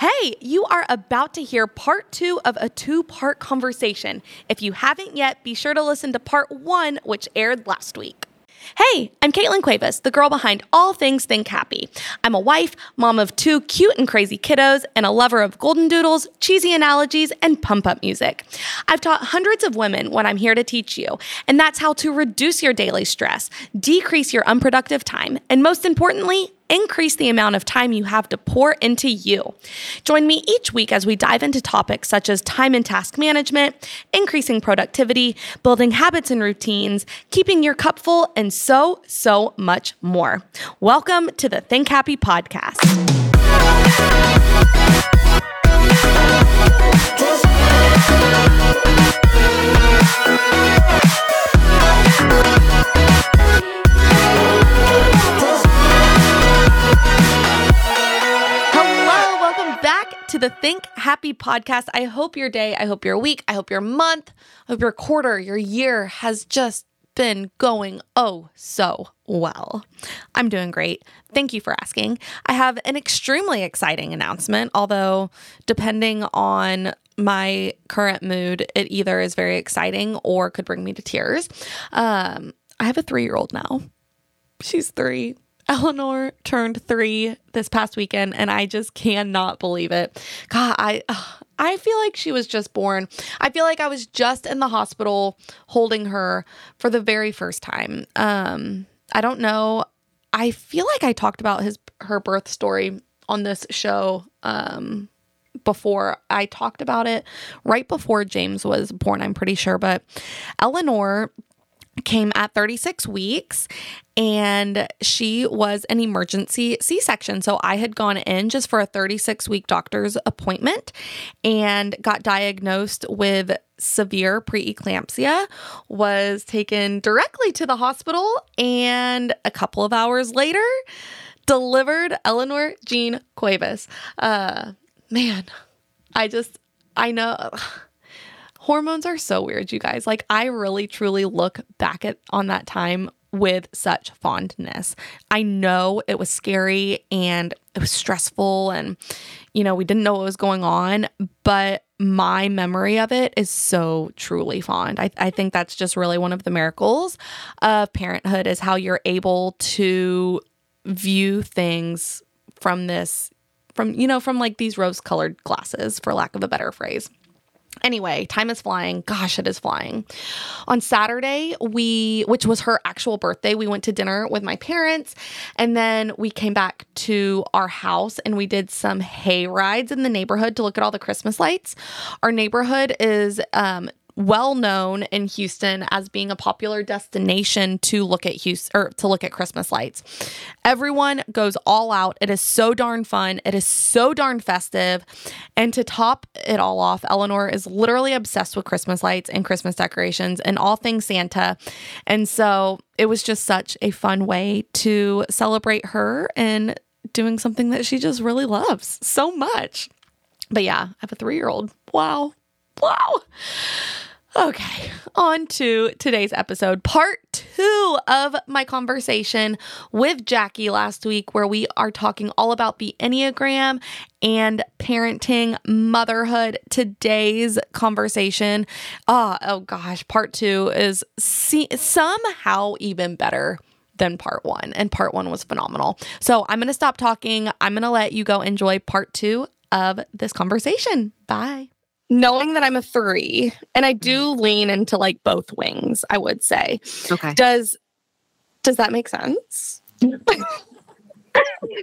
Hey, you are about to hear part two of a two part conversation. If you haven't yet, be sure to listen to part one, which aired last week. Hey, I'm Caitlin Cuevas, the girl behind all things Think Happy. I'm a wife, mom of two cute and crazy kiddos, and a lover of golden doodles, cheesy analogies, and pump up music. I've taught hundreds of women what I'm here to teach you, and that's how to reduce your daily stress, decrease your unproductive time, and most importantly, increase the amount of time you have to pour into you. Join me each week as we dive into topics such as time and task management, increasing productivity, building habits and routines, keeping your cup full, and so, so much more. Welcome to the Think Happy Podcast. The Think Happy podcast. I hope your day, I hope your week, I hope your month, I hope your quarter, your year has just been going oh so well. I'm doing great. Thank you for asking. I have an extremely exciting announcement, although, depending on my current mood, it either is very exciting or could bring me to tears. Um, I have a three year old now. She's three. Eleanor turned three this past weekend, and I just cannot believe it. God, I I feel like she was just born. I feel like I was just in the hospital holding her for the very first time. Um, I don't know. I feel like I talked about his her birth story on this show um, before. I talked about it right before James was born. I'm pretty sure, but Eleanor came at 36 weeks and she was an emergency C-section. So I had gone in just for a 36 week doctor's appointment and got diagnosed with severe preeclampsia was taken directly to the hospital and a couple of hours later delivered Eleanor Jean Cuevas. Uh man, I just I know hormones are so weird, you guys. Like I really truly look back at on that time with such fondness. I know it was scary and it was stressful and you know, we didn't know what was going on, but my memory of it is so truly fond. I, I think that's just really one of the miracles of parenthood is how you're able to view things from this from you know from like these rose colored glasses for lack of a better phrase Anyway, time is flying. Gosh, it is flying. On Saturday, we, which was her actual birthday, we went to dinner with my parents and then we came back to our house and we did some hay rides in the neighborhood to look at all the Christmas lights. Our neighborhood is um, well known in Houston as being a popular destination to look at Houston or to look at Christmas lights. Everyone goes all out. It is so darn fun. It is so darn festive. And to top it all off, Eleanor is literally obsessed with Christmas lights and Christmas decorations and all things Santa. And so it was just such a fun way to celebrate her and doing something that she just really loves so much. But yeah, I have a three year old. Wow. Wow. Okay, on to today's episode, part two of my conversation with Jackie last week, where we are talking all about the Enneagram and parenting, motherhood. Today's conversation, oh, oh gosh, part two is see- somehow even better than part one, and part one was phenomenal. So I'm gonna stop talking. I'm gonna let you go enjoy part two of this conversation. Bye knowing that I'm a three, and I do lean into like both wings, I would say. Okay. Does does that make sense?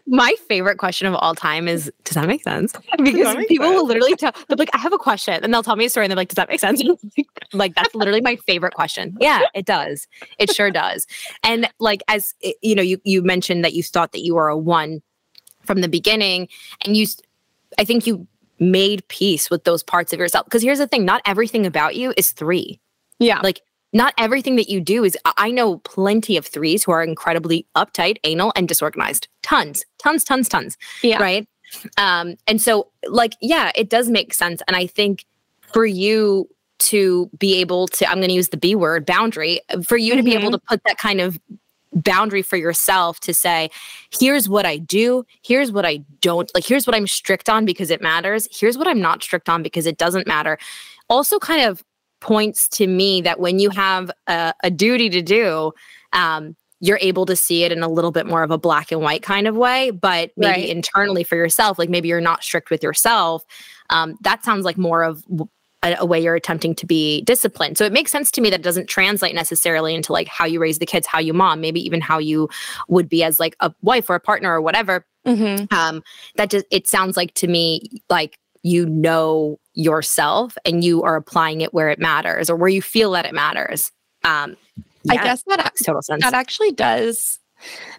My favorite question of all time is, does that make sense? Because make people sense? will literally tell, they're like, I have a question. And they'll tell me a story and they're like, does that make sense? like, that's literally my favorite question. Yeah, it does. It sure does. And like, as eh, you know, you, you mentioned that you thought that you were a one from the beginning. And you, I think you made peace with those parts of yourself. Because here's the thing not everything about you is three. Yeah. Like, not everything that you do is I- know plenty of threes who are incredibly uptight, anal, and disorganized. Tons, tons, tons, tons. Yeah. Right. Um, and so like, yeah, it does make sense. And I think for you to be able to, I'm gonna use the B word, boundary, for you to be able Mhm. to put that kind of boundary for yourself to say, here's what I do, here's what I don't like, here's what I'm strict on because it matters, here's what I'm not strict on because it doesn't matter. Also, kind of points to me that when you have a, a duty to do, um, you're able to see it in a little bit more of a black and white kind of way, but maybe right. internally for yourself, like maybe you're not strict with yourself. Um, that sounds like more of a, a, way you're attempting to be disciplined. So it makes sense to me that it doesn't translate necessarily into like how you raise the kids, how you mom, maybe even how you would be as like a wife or a partner or whatever. Mm-hmm. Um, that just it sounds like to me like you know yourself and you are applying it where it matters or where you feel that it matters. Um, yeah, I guess that makes total sense. That actually does.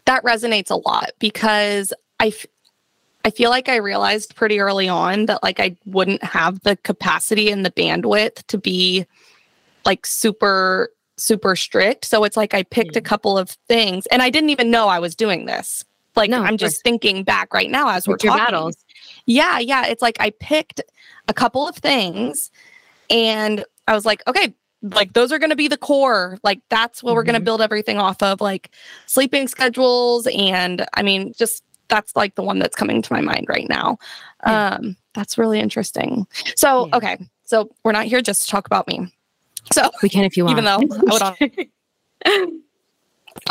That resonates a lot because I, f- I feel like I realized pretty early on that like I wouldn't have the capacity and the bandwidth to be like super super strict. So it's like I picked a mm. couple of things and I didn't even know I was doing this. Like no, I'm just thinking back right now as we're talking. Battles. Yeah, yeah. It's like I picked a couple of things and I was like, okay, like those are going to be the core like that's what mm-hmm. we're going to build everything off of like sleeping schedules and i mean just that's like the one that's coming to my mind right now. Yeah. um that's really interesting. So yeah. okay. So we're not here just to talk about me. So we can if you want. even though i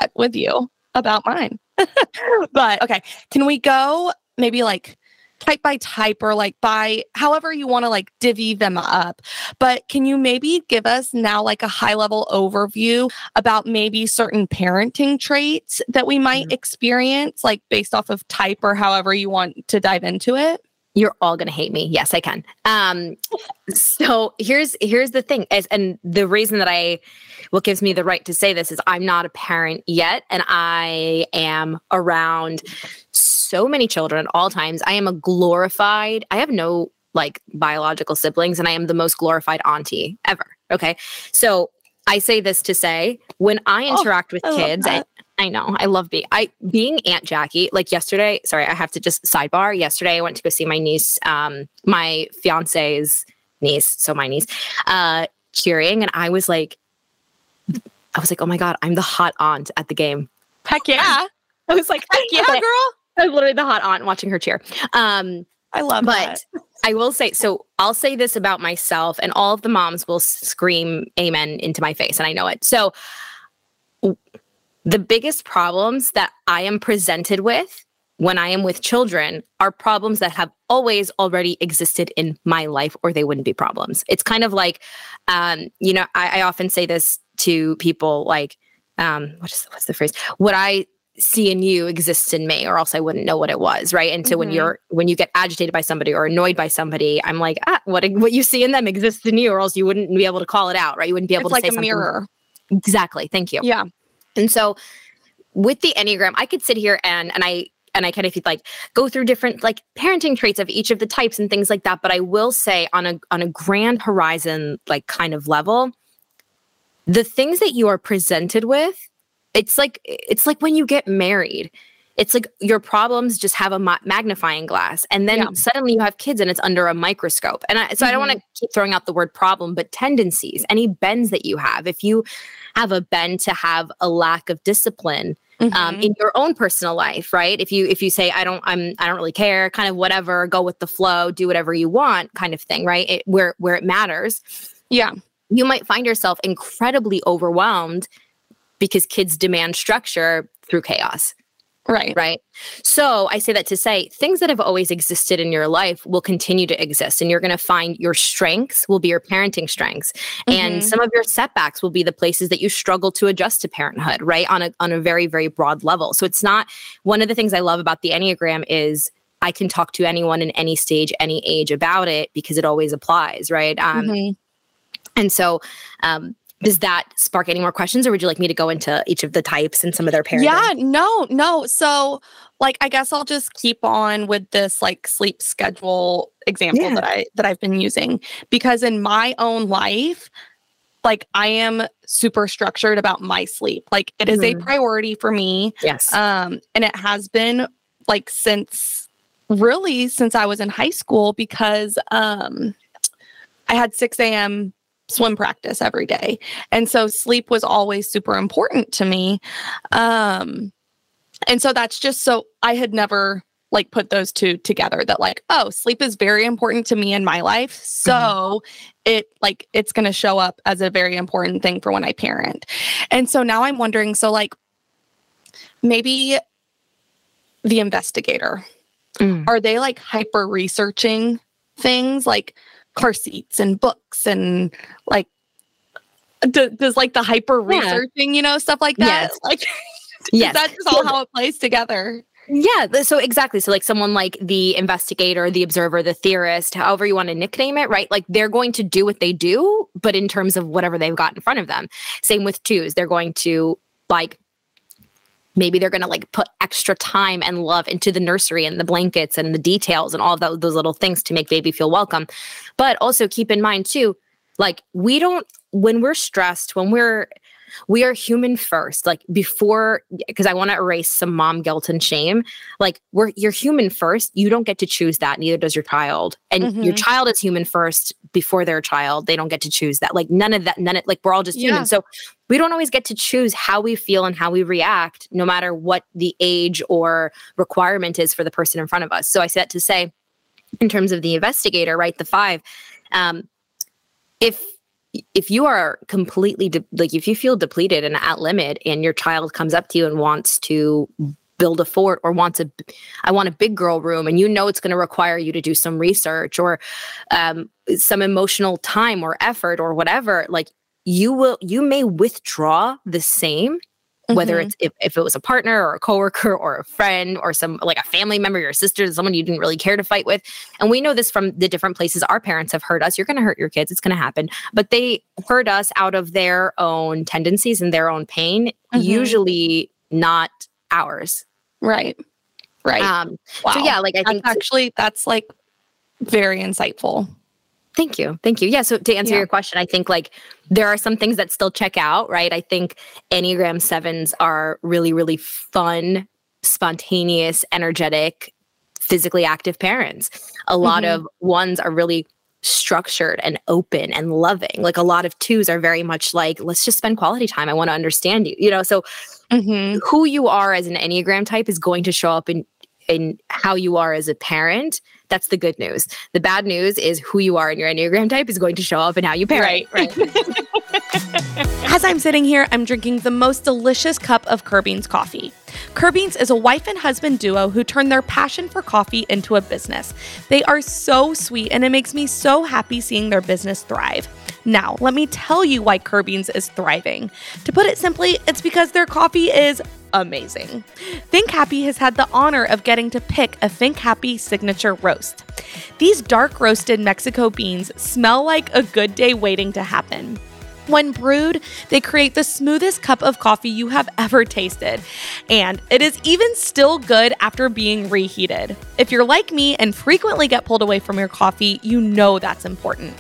would with you about mine. But okay. Can we go maybe like type by type or like by however you want to like divvy them up. But can you maybe give us now like a high level overview about maybe certain parenting traits that we might mm-hmm. experience, like based off of type or however you want to dive into it? you're all going to hate me. Yes, I can. Um, so here's here's the thing, As, and the reason that I, what gives me the right to say this is I'm not a parent yet, and I am around so many children at all times. I am a glorified. I have no like biological siblings, and I am the most glorified auntie ever. Okay, so I say this to say when I oh, interact oh, with I kids, I, I know. I love being I being Aunt Jackie. Like yesterday, sorry, I have to just sidebar. Yesterday I went to go see my niece, um, my fiance's niece, so my niece, uh, cheering, and I was like, I was like, oh my God, I'm the hot aunt at the game. Heck yeah. I was like, heck yeah, girl. I was literally the hot aunt watching her cheer. Um, I love but that. I will say so I'll say this about myself and all of the moms will scream amen into my face and I know it. So the biggest problems that I am presented with when I am with children are problems that have always already existed in my life, or they wouldn't be problems. It's kind of like, um, you know, I, I, often say this to people like, um, what is what's the phrase? What I see in you exists in me, or else I wouldn't know what it was, right? And so mm-hmm. when you're when you get agitated by somebody or annoyed by somebody, I'm like, ah, what what you see in them exists in you, or else you wouldn't be able to call it out, right? You wouldn't be able it's to like say a mirror. Exactly. Thank you. Yeah. And so with the Enneagram, I could sit here and and I and I kind of like go through different like parenting traits of each of the types and things like that. But I will say on a on a grand horizon, like kind of level, the things that you are presented with, it's like it's like when you get married. It's like your problems just have a ma- magnifying glass, and then yeah. suddenly you have kids, and it's under a microscope. And I, so mm-hmm. I don't want to mm-hmm. keep throwing out the word problem, but tendencies, any bends that you have. If you have a bend to have a lack of discipline um, mm-hmm. um, in your own personal life, right? If you if you say I don't I'm I don't really care, kind of whatever, go with the flow, do whatever you want, kind of thing, right? It, where where it matters, yeah, you might find yourself incredibly overwhelmed because kids demand structure through chaos. Right. Right. So I say that to say things that have always existed in your life will continue to exist. And you're going to find your strengths will be your parenting strengths. Mm-hmm. And some of your setbacks will be the places that you struggle to adjust to parenthood, right? On a on a very, very broad level. So it's not one of the things I love about the Enneagram is I can talk to anyone in any stage, any age about it because it always applies, right? Um, mm-hmm. And so um, does that spark any more questions or would you like me to go into each of the types and some of their parenting? Yeah, no, no. So like I guess I'll just keep on with this like sleep schedule example yeah. that I that I've been using because in my own life like I am super structured about my sleep. Like it is mm-hmm. a priority for me. Yes. Um and it has been like since really since I was in high school because um I had 6 a.m swim practice every day. And so sleep was always super important to me. Um and so that's just so I had never like put those two together that like oh sleep is very important to me in my life so mm-hmm. it like it's going to show up as a very important thing for when i parent and so now i'm wondering so like maybe the investigator mm. are they like hyper researching things like car seats and books and like does like the hyper researching yeah. you know stuff like that yes. like yes. that's just all how it plays together yeah. So exactly. So like someone like the investigator, the observer, the theorist, however you want to nickname it, right? Like they're going to do what they do, but in terms of whatever they've got in front of them. Same with twos. They're going to like maybe they're going to like put extra time and love into the nursery and the blankets and the details and all of that, those little things to make baby feel welcome. But also keep in mind too, like we don't when we're stressed, when we're we are human first like before because i want to erase some mom guilt and shame like we're you're human first you don't get to choose that neither does your child and mm-hmm. your child is human first before their child they don't get to choose that like none of that none of like we're all just yeah. human so we don't always get to choose how we feel and how we react no matter what the age or requirement is for the person in front of us. So i said to say in terms of the investigator right the five um if if you are completely de- like if you feel depleted and at limit and your child comes up to you and wants to build a fort or wants a i want a big girl room and you know it's going to require you to do some research or um, some emotional time or effort or whatever like you will you may withdraw the same whether mm-hmm. it's if, if it was a partner or a coworker or a friend or some like a family member, your sister, someone you didn't really care to fight with. And we know this from the different places our parents have hurt us. You're going to hurt your kids. It's going to happen. But they hurt us out of their own tendencies and their own pain, mm-hmm. usually not ours. Right. Right. Um, wow. So yeah, like I think actually that's like very insightful. Thank you. Thank you. Yeah. So to answer yeah. your question, I think like there are some things that still check out, right? I think Enneagram sevens are really, really fun, spontaneous, energetic, physically active parents. A lot mm-hmm. of ones are really structured and open and loving. Like a lot of twos are very much like, let's just spend quality time. I want to understand you. You know, so mm-hmm. who you are as an Enneagram type is going to show up in in how you are as a parent that's the good news. The bad news is who you are in your Enneagram type is going to show up in how you parent. Right, right. As I'm sitting here, I'm drinking the most delicious cup of Kirbeans coffee. Kirbeans is a wife and husband duo who turn their passion for coffee into a business. They are so sweet, and it makes me so happy seeing their business thrive. Now, let me tell you why Kirbeans is thriving. To put it simply, it's because their coffee is amazing. Think Happy has had the honor of getting to pick a Think Happy signature roast. These dark roasted Mexico beans smell like a good day waiting to happen. When brewed, they create the smoothest cup of coffee you have ever tasted. And it is even still good after being reheated. If you're like me and frequently get pulled away from your coffee, you know that's important.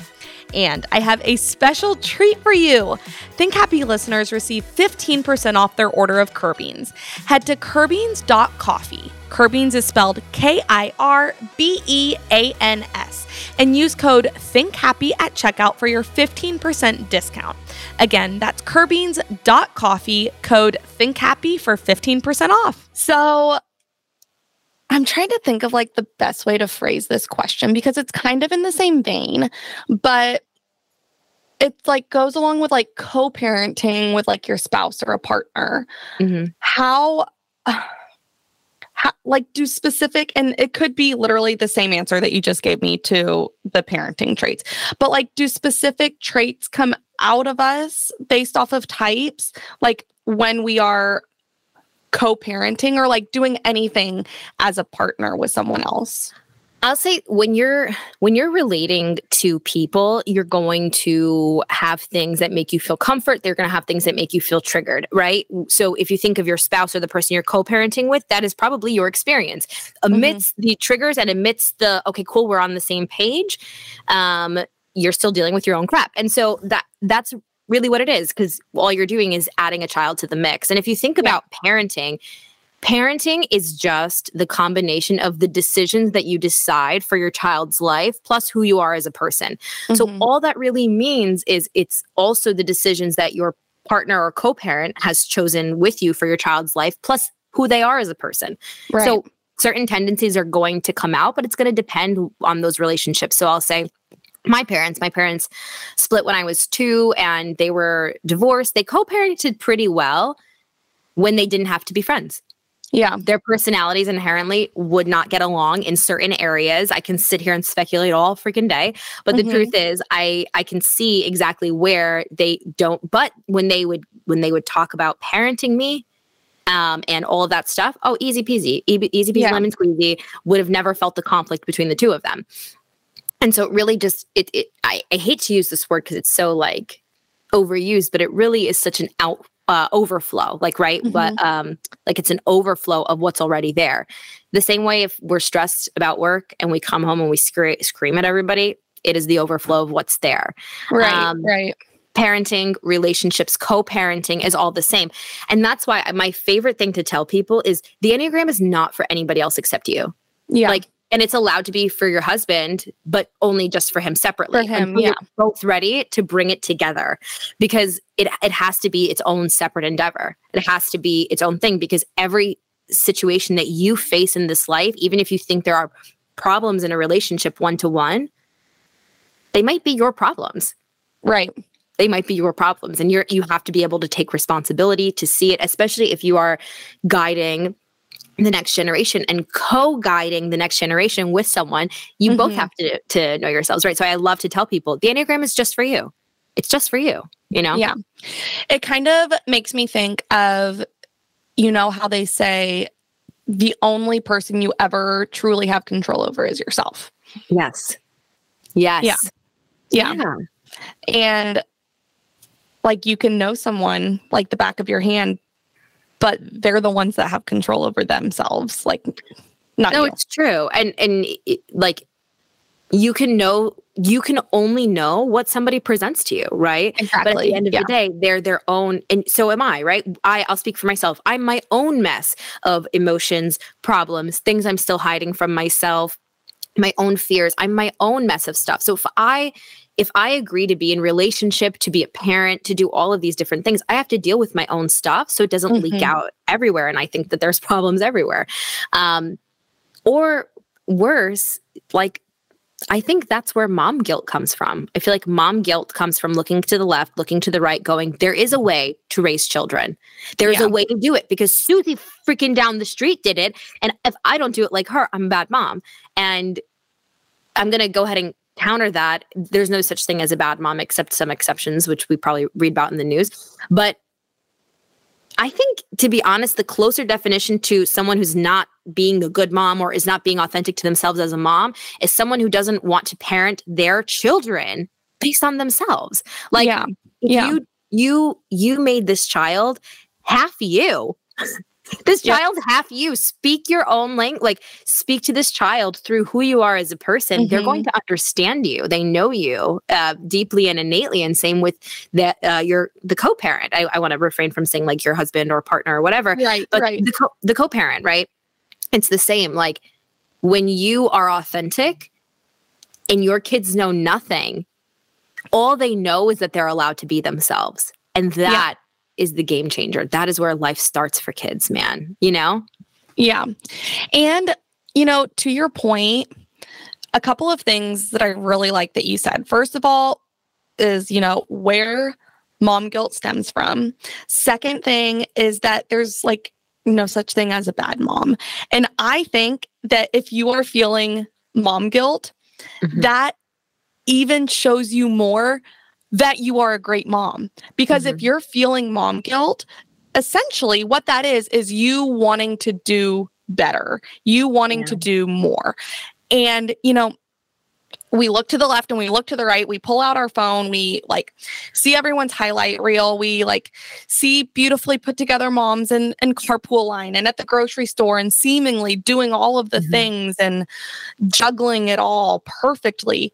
And I have a special treat for you. Think Happy listeners receive 15% off their order of Kirbeans. Head to Kirbeans.coffee. Kirbeans is spelled K I R B E A N S and use code ThinkHappy at checkout for your 15% discount. Again, that's Kirbeans.coffee, code ThinkHappy for 15% off. So I'm trying to think of like the best way to phrase this question because it's kind of in the same vein, but it like goes along with like co-parenting with like your spouse or a partner. Mm-hmm. How how, like do specific and it could be literally the same answer that you just gave me to the parenting traits but like do specific traits come out of us based off of types like when we are co-parenting or like doing anything as a partner with someone else? I'll say when you're when you're relating to people, you're going to have things that make you feel comfort. They're going to have things that make you feel triggered, right? So if you think of your spouse or the person you're co-parenting with, that is probably your experience. Amidst mm-hmm. the triggers and amidst the okay, cool, we're on the same page. Um, you're still dealing with your own crap, and so that that's really what it is because all you're doing is adding a child to the mix. And if you think about parenting, parenting is just the combination of the decisions that you decide for your child's life plus who you are as a person. Mm-hmm. So all that really means is it's also the decisions that your partner or co-parent has chosen with you for your child's life plus who they are as a person. Right. So certain tendencies are going to come out, but it's going to depend on those relationships. So I'll say my parents, my parents split when I was 2 and they were divorced. They co-parented pretty well when they didn't have to be friends. Yeah. Their personalities inherently would not get along in certain areas. I can sit here and speculate all freaking day, but mm-hmm. the truth is I I can see exactly where they don't but when they would when they would talk about parenting me um, and all of that stuff, oh easy peasy, easy peasy yeah. lemon squeezy would have never felt the conflict between the two of them. And so it really just it, it I, I hate to use this word because it's so like overused, but it really is such an out uh, overflow, like right, mm-hmm. but um, like it's an overflow of what's already there. The same way, if we're stressed about work and we come home and we scre- scream at everybody, it is the overflow of what's there. Right. Um, right. Parenting, relationships, co-parenting is all the same, and that's why my favorite thing to tell people is the enneagram is not for anybody else except you. Yeah. Like and it's allowed to be for your husband, but only just for him separately. For him, yeah. Both ready to bring it together because it it has to be its own separate endeavor. It has to be its own thing because every situation that you face in this life, even if you think there are problems in a relationship one to one, they might be your problems. Right. They might be your problems. And you're you have to be able to take responsibility to see it, especially if you are guiding the next generation and co-guiding the next generation with someone you mm-hmm. both have to to know yourselves right? So i love to tell people the enneagram is just for you. It's just for you you know? Yeah. It kind of makes me think of you know how they say the only person you ever truly have control over is yourself. Yes. Yes. Yeah. Yeah, yeah. and like you can know someone like the back of your hand but they're the ones that have control over themselves. Like, not no, you. it's true, and and it, like you can know you can only know what somebody presents to you right exactly but at the end of yeah. the day they're their own and so am i right i i'll speak for myself i'm my own mess of emotions problems things i'm still hiding from myself my own fears i'm my own mess of stuff so if i if I agree to be in relationship, to be a parent, to do all of these different things, I have to deal with my own stuff so it doesn't mm-hmm. leak out everywhere. And I think that there's problems everywhere. Um, or worse, like I think that's where mom guilt comes from. I feel like mom guilt comes from looking to the left, looking to the right, going, there is a way to raise children. There is yeah. a way to do it because Susie freaking down the street did it. And if I don't do it like her, I'm a bad mom. And I'm going to go ahead and counter that, there's no such thing as a bad mom, except some exceptions, which we probably read about in the news. But I think, to be honest, the closer definition to someone who's not being a good mom or is not being authentic to themselves as a mom is someone who doesn't want to parent their children based on themselves. Like, yeah. yeah. you you you made this child half you this child's half you. Speak your own language. Like speak to this child through who you are as a person. Mm-hmm. They're going mm-hmm. to understand you. They know you uh, deeply and innately. And same with that. Uh, your the co-parent. I, I want to refrain from saying like your husband or partner or whatever. Right. But right. the co- the co-parent. Right. It's the same. Like when you are authentic, and your kids know nothing. All they know is that they're allowed to be themselves. And that yeah is the game changer. That is where life starts for kids, man. You know? Yeah. And, you know, to your point, a couple of things that I really like that you said. First of all, is, you know, where mom guilt stems from. Second thing is that there's like no such thing as a bad mom. And I think that if you are feeling mom guilt, mm-hmm. that even shows you more that you are a great mom. Because mm-hmm. if you're feeling mom guilt, essentially what that is, is you wanting to do better, you wanting yeah. to do more. And, you know, we look to the left and we look to the right we pull out our phone we like see everyone's highlight reel we like see beautifully put together moms and and carpool line and at the grocery store and seemingly doing all of the mm-hmm. things and juggling it all perfectly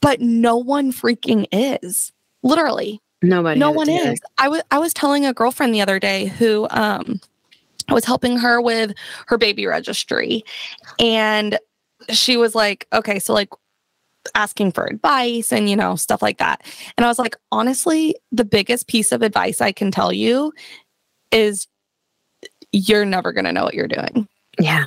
but no one freaking is. Literally. Nobody. No one is. I was I was telling a girlfriend the other day who um I was helping her with her baby registry. And she was like, okay, so like asking for advice and, you know, stuff like that. And I was like, honestly, the biggest piece of advice I can tell you is you're never going to know what you're doing. Yeah.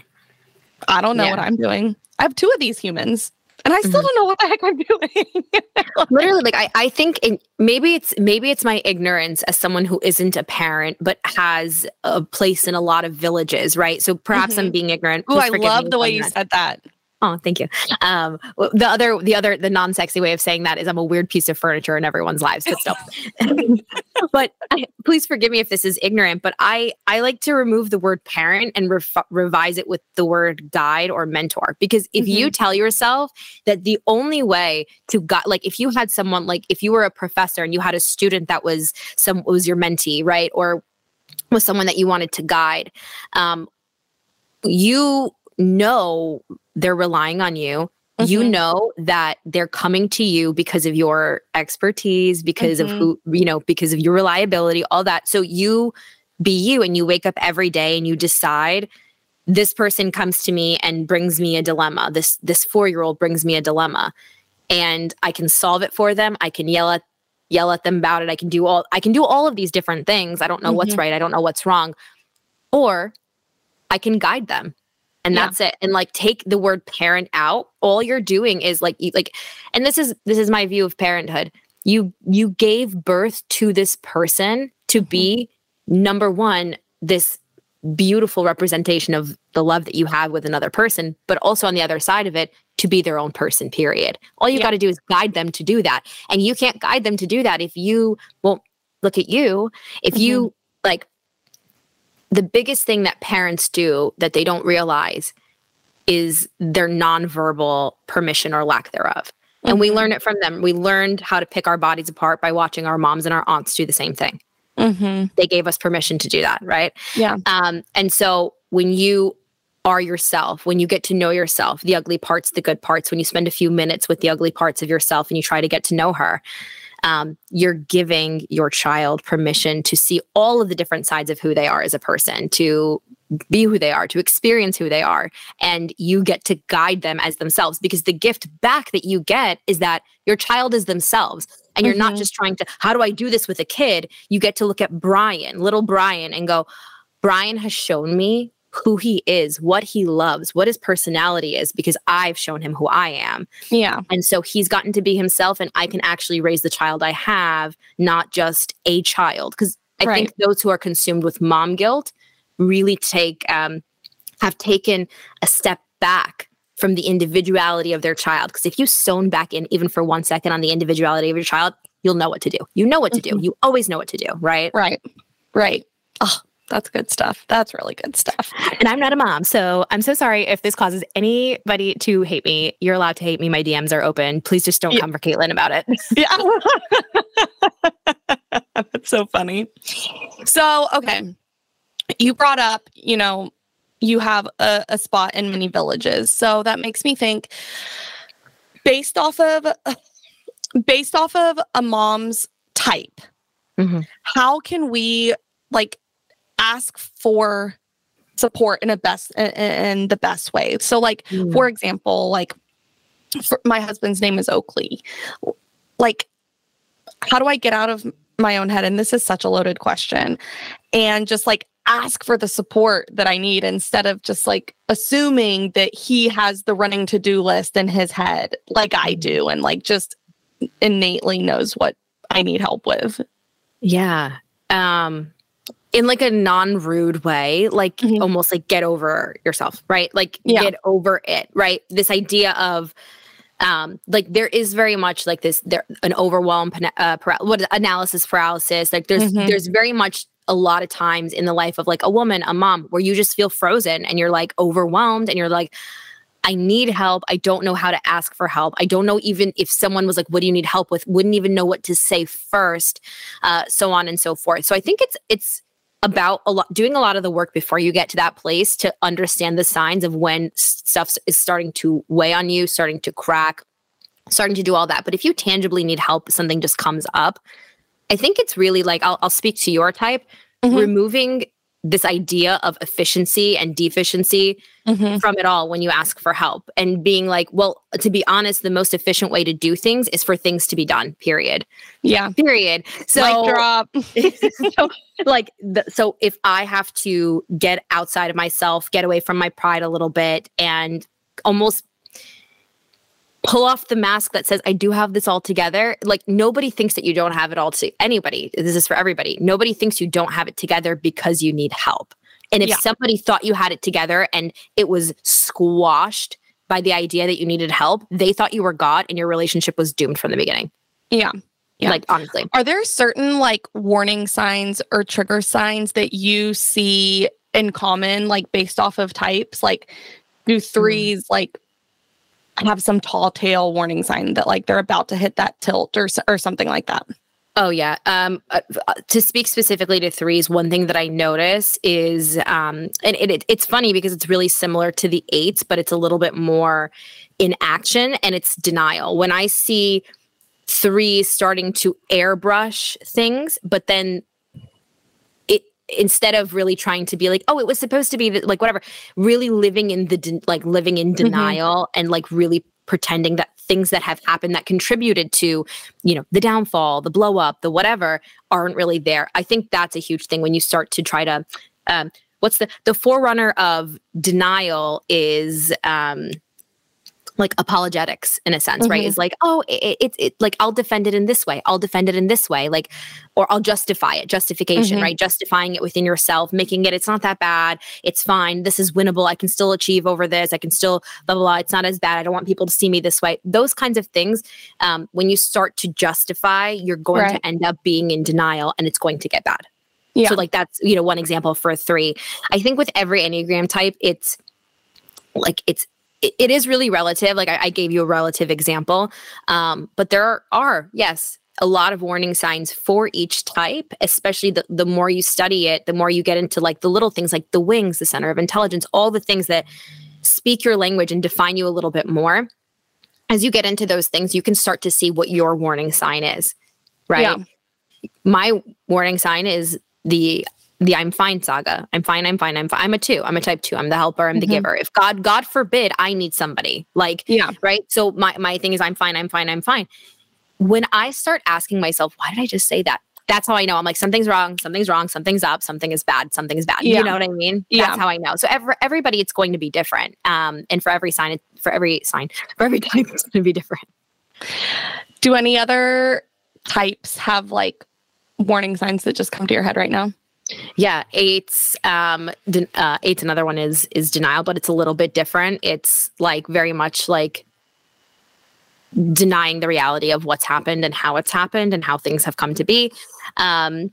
I don't know Yeah. what I'm doing. I have two of these humans and I still Mhm. don't know what the heck I'm doing. literally like i, I think in, maybe it's maybe it's my ignorance as someone who isn't a parent but has a place in a lot of villages right so perhaps i'm being ignorant Oh, I love the way you not. said that. Oh thank you. Um the other the other the non-sexy way of saying that is i'm a weird piece of furniture in everyone's lives but still. But I, please forgive me if this is ignorant but i i like to remove the word parent and ref- revise it with the word guide or mentor because if you tell yourself that the only way to guide like if you had someone like if you were a professor and you had a student that was some was your mentee right or was someone that you wanted to guide um you know they're relying on you. You Mhm. know that they're coming to you because of your expertise because Mhm. of who you know because of your reliability all that. So you be you and you wake up every day and you decide this person comes to me and brings me a dilemma. This this 4-year-old brings me a dilemma. And I can solve it for them. I can yell at yell at them about it. I can do all I can do all of these different things. I don't know what's Mhm. right. I don't know what's wrong. Or I can guide them and Yeah. that's it. And like take the word parent out. All you're doing is like you, like and this is this is my view of parenthood. You you gave birth to this person to mm-hmm. be number 1 this beautiful representation of the love that you have with another person but also on the other side of it to be their own person period. All you Yeah. got to do is guide them to do that. And you can't guide them to do that if you won't look at you. If you mm-hmm. like the biggest thing that parents do that they don't realize is their nonverbal permission or lack thereof. And we Mhm. learn it from them. We learned how to pick our bodies apart by watching our moms and our aunts do the same thing. Mhm. They gave us permission to do that, right? Yeah. Um, and so when you are yourself, when you get to know yourself, the ugly parts, the good parts, when you spend a few minutes with the ugly parts of yourself and you try to get to know her, um, you're giving your child permission to see all of the different sides of who they are as a person, to be who they are, to experience who they are. And you get to guide them as themselves because the gift back that you get is that your child is themselves. And you're not Mhm. just trying to, how do I do this with a kid? You get to look at Brian, little Brian, and go, Brian has shown me who he is, what he loves, what his personality is, because I've shown him who I am. Yeah. And so he's gotten to be himself, and I can actually raise the child I have, not just a child. Because I Right. think those who are consumed with mom guilt really take um, have taken a step back from the individuality of their child. Because if you sewn back in even for one second on the individuality of your child, you'll know what to do. You know what to do. Mhm. You always know what to do, right? Right. Right. Oh, that's good stuff. That's really good stuff. And I'm not a mom, so I'm so sorry if this causes anybody to hate me. You're allowed to hate me. My DMs are open. Please just don't Yeah. come for Caitlin about it. Yeah. That's so funny. So, okay. You brought up, you know, you have a, a spot in many villages. So that makes me think based off of based off of a mom's type, Mhm. how can we like ask for support in a best in, the best way? So like for example, like for, my husband's name is Oakley. Like, how do I get out of my own head? And this is such a loaded question. And just like ask for the support that I need instead of just like assuming that he has the running to do list in his head, like I do, and like just innately knows what I need help with. Yeah. Um in like a non-rude way, like Mhm. almost like get over yourself, right? Like Yeah. get over it, right? This idea of um like there is very much like this there an overwhelm uh, para- what analysis paralysis like there's Mhm. there's very much a lot of times in the life of like a woman a mom where you just feel frozen and you're like overwhelmed and you're like I need help. I don't know how to ask for help. I don't know even if someone was like, What do you need help with? Wouldn't even know what to say first, uh, so on and so forth. So I think it's it's about a lot doing a lot of the work before you get to that place to understand the signs of when stuff is starting to weigh on you, starting to crack, starting to do all that. But if you tangibly need help, something just comes up. I think it's really like I'll, I'll speak to your type, Mhm. removing this idea of efficiency and deficiency Mhm. from it all when you ask for help and being like, well, to be honest, the most efficient way to do things is for things to be done, period. Yeah. Period. So, Mic drop. so like the, so if i have to get outside of myself get away from my pride a little bit and almost pull off the mask that says i do have this all together like nobody thinks that you don't have it all to anybody this is for everybody nobody thinks you don't have it together because you need help and if Yeah. somebody thought you had it together and it was squashed by the idea that you needed help they thought you were god and your relationship was doomed from the beginning Yeah. Yeah. like honestly Are there certain like warning signs or trigger signs that you see in common, like based off of types? Like, do hmm. threes like have some tall tale warning sign that like they're about to hit that tilt or or something like that? Oh yeah. Um, uh, uh, to speak specifically to threes, one thing that I notice is, um, and it, it, it's funny because it's really similar to the eights, but it's a little bit more in action, and it's denial. When I see threes starting to airbrush things, but then instead of really trying to be like, oh, it was supposed to be th- like whatever, really living in the de- like living in denial and like really pretending that things that have happened that contributed to you know the downfall the blow up the whatever aren't really there. I think that's a huge thing when you start to try to um what's the the forerunner of denial is um like apologetics in a sense right Mhm. is like oh it's it, it like i'll defend it in this way i'll defend it in this way like or i'll justify it justification Mhm. right justifying it within yourself making it it's not that bad it's fine this is winnable i can still achieve over this i can still blah blah blah it's not as bad i don't want people to see me this way those kinds of things um, when you start to justify you're going Right. to end up being in denial and it's going to get bad Yeah. so like that's you know one example for a three. I think with every enneagram type, it's like it's it, it is really relative. Like I, I gave you a relative example, um, but there are, are yes a lot of warning signs for each type. Especially the the more you study it, the more you get into like the little things like the wings, the center of intelligence, all the things that speak your language and define you a little bit more. As you get into those things, you can start to see what your warning sign is, right? Yeah. my warning sign is the the I'm fine saga. I'm fine. I'm fine. I'm fine. I'm a two. I'm a type two. I'm the helper. I'm the Mhm. giver. If God, God forbid, I need somebody like Yeah. right. So my my thing is I'm fine. I'm fine. I'm fine. When I start asking myself, why did I just say that? That's how I know. I'm like something's wrong. Something's wrong. Something's up. Something is bad. Something is bad. Yeah. You know what I mean? Yeah. That's how I know. So every, everybody, it's going to be different. Um, and for every sign, for every sign, for every type, it's going to be different. Do any other types have like warning signs that just come to your head right now? Yeah, eight's um den- uh eight's another one is is denial, but it's a little bit different. It's like very much like denying the reality of what's happened and how it's happened and how things have come to be. Um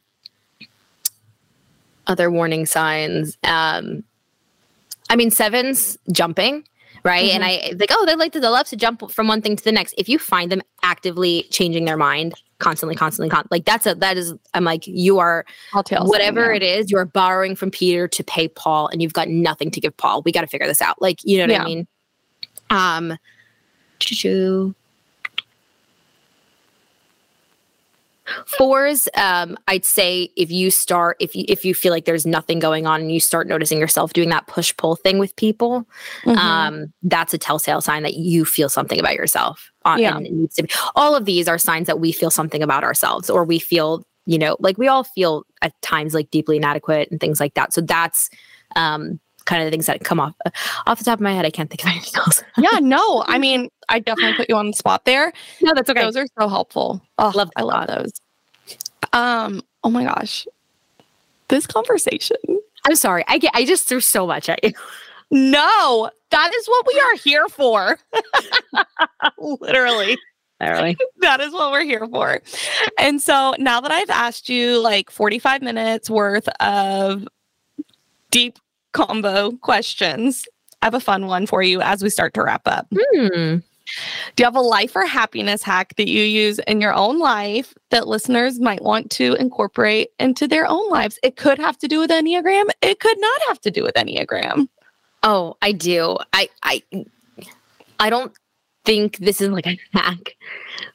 other warning signs. Um I mean sevens jumping, right? And I like, oh, they like to they love to jump from one thing to the next. If you find them actively changing their mind constantly, constantly, con- like that's a that is I'm like, you are whatever it is, you're borrowing from Peter to pay Paul, and you've got nothing to give Paul. We got to figure this out. Like, you know what Yeah. I mean? Um, choo-choo. Fours, um, I'd say if you start, if you if you feel like there's nothing going on and you start noticing yourself doing that push pull thing with people, Mhm. um, that's a telltale sign that you feel something about yourself. Uh, Yeah. and it needs to be. All of these are signs that we feel something about ourselves, or we feel, you know, like we all feel at times like deeply inadequate and things like that. So that's um, kind of the things that come off off the top of my head. I can't think of anything else. yeah, no. I mean, I definitely put you on the spot there. no, that's okay. Those are so helpful. Oh, Love I love those. Um, oh my gosh. This conversation. I'm sorry. I get. I just threw so much at you. No, that is what we are here for. Literally. Literally. that is what we're here for. And so now that I've asked you like 45 minutes worth of deep combo questions, I have a fun one for you as we start to wrap up. Hmm. Do you have a life or happiness hack that you use in your own life that listeners might want to incorporate into their own lives? It could have to do with Enneagram, it could not have to do with Enneagram. Oh, I do. I I I don't think this is like a hack,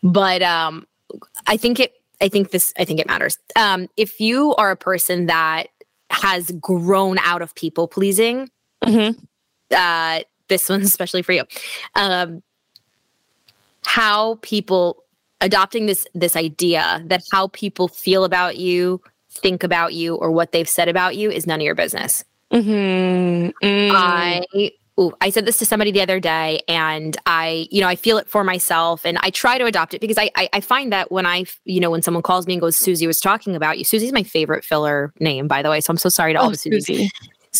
but um I think it I think this I think it matters. Um if you are a person that has grown out of people pleasing. Mm-hmm. Uh, this one's especially for you. Um, how people adopting this this idea that how people feel about you, think about you, or what they've said about you is none of your business. Mm-hmm. Mm. I ooh, I said this to somebody the other day, and I, you know, I feel it for myself, and I try to adopt it because I, I, I find that when I, you know, when someone calls me and goes, "Susie was talking about you," Susie's my favorite filler name, by the way. So I'm so sorry to all Oh, the Susies. Susie.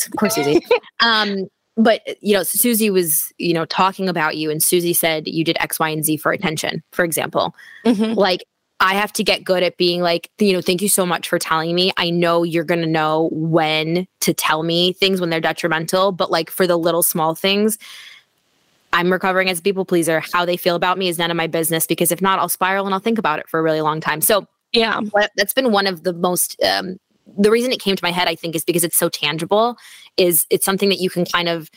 Of course, Susie. um, but you know, Susie was, you know, talking about you, and Susie said you did X, Y, and Z for attention, for example. Mhm. Like, I have to get good at being like, you know, thank you so much for telling me. I know you're gonna know when to tell me things when they're detrimental, but like for the little small things, I'm recovering as a people pleaser. How they feel about me is none of my business because if not, I'll spiral and I'll think about it for a really long time. So Yeah. that's been one of the most um, the reason it came to my head i think is because it's so tangible is it's something that you can kind of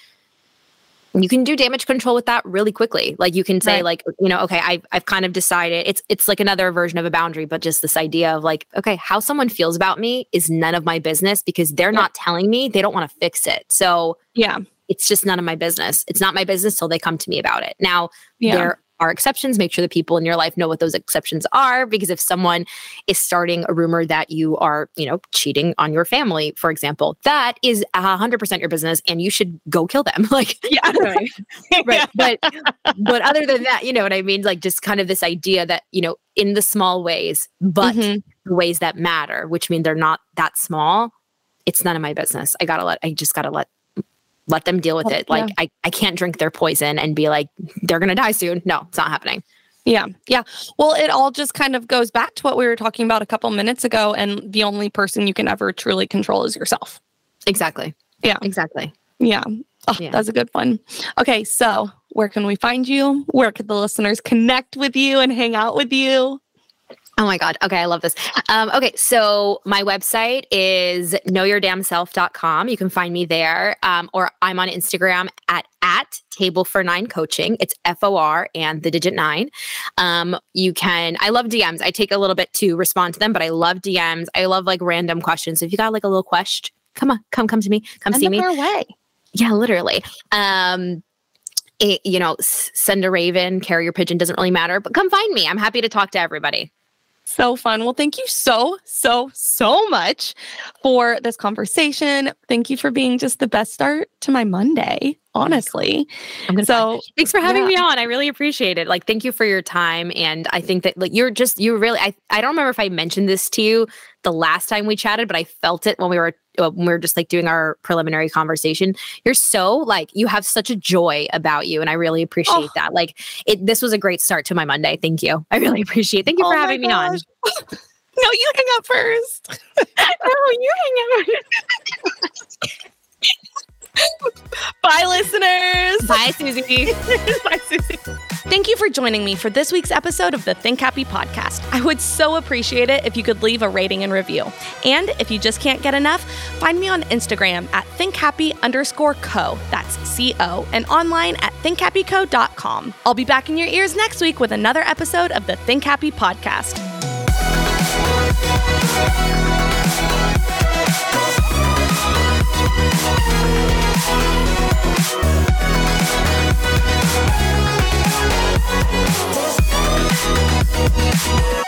you can do damage control with that really quickly like you can say Right. like you know okay I've, I've kind of decided it's it's like another version of a boundary but just this idea of like okay how someone feels about me is none of my business because they're Yeah. not telling me they don't want to fix it so Yeah. it's just none of my business it's not my business till they come to me about it now Yeah. there are exceptions. Make sure the people in your life know what those exceptions are. Because if someone is starting a rumor that you are, you know, cheating on your family, for example, that is hundred percent your business, and you should go kill them. Like, Yeah. right, right. But but other than that, you know what I mean? Like, just kind of this idea that you know, in the small ways, but Mhm. the ways that matter, which mean they're not that small. It's none of my business. I gotta let. I just gotta let let them deal with it. Like I, I can't drink their poison and be like, they're gonna die soon. No, it's not happening. Yeah. Yeah. Well, it all just kind of goes back to what we were talking about a couple minutes ago. And the only person you can ever truly control is yourself. Exactly. Yeah. Exactly. Yeah. Oh, Yeah. That's a good one. Okay. So, where can we find you? Where could the listeners connect with you and hang out with you? Oh my God. Okay. I love this. Um, okay. So my website is knowyourdamnself.com. You can find me there. Um, or I'm on Instagram at, at table for nine coaching. It's F O R and the digit nine. Um, you can, I love DMs. I take a little bit to respond to them, but I love DMs. I love like random questions. So if you got like a little question, come on, come, come to me, come see me. way. Yeah, literally. Um, it, you know, send a raven, carry your pigeon, doesn't really matter, but come find me. I'm happy to talk to everybody. So fun. Well, thank you so, so, so much for this conversation. Thank you for being just the best start to my Monday, honestly. I'm gonna So, thanks for having yeah. me on. I really appreciate it. Like, thank you for your time. And I think that like you're just you really I I don't remember if I mentioned this to you the last time we chatted, but I felt it when we were uh, when we were just like doing our preliminary conversation. You're so like you have such a joy about you, and I really appreciate Oh. that. Like, it this was a great start to my Monday. Thank you. I really appreciate. it. Thank you Oh for having me on. no, you hang up first. Oh, you hang out. Bye, listeners. Bye, Susie. Bye, Susie. Thank you for joining me for this week's episode of the Think Happy podcast. I would so appreciate it if you could leave a rating and review. And if you just can't get enough, find me on Instagram at thinkhappy underscore co. That's C O. And online at thinkhappyco.com. I'll be back in your ears next week with another episode of the Think Happy podcast. Thank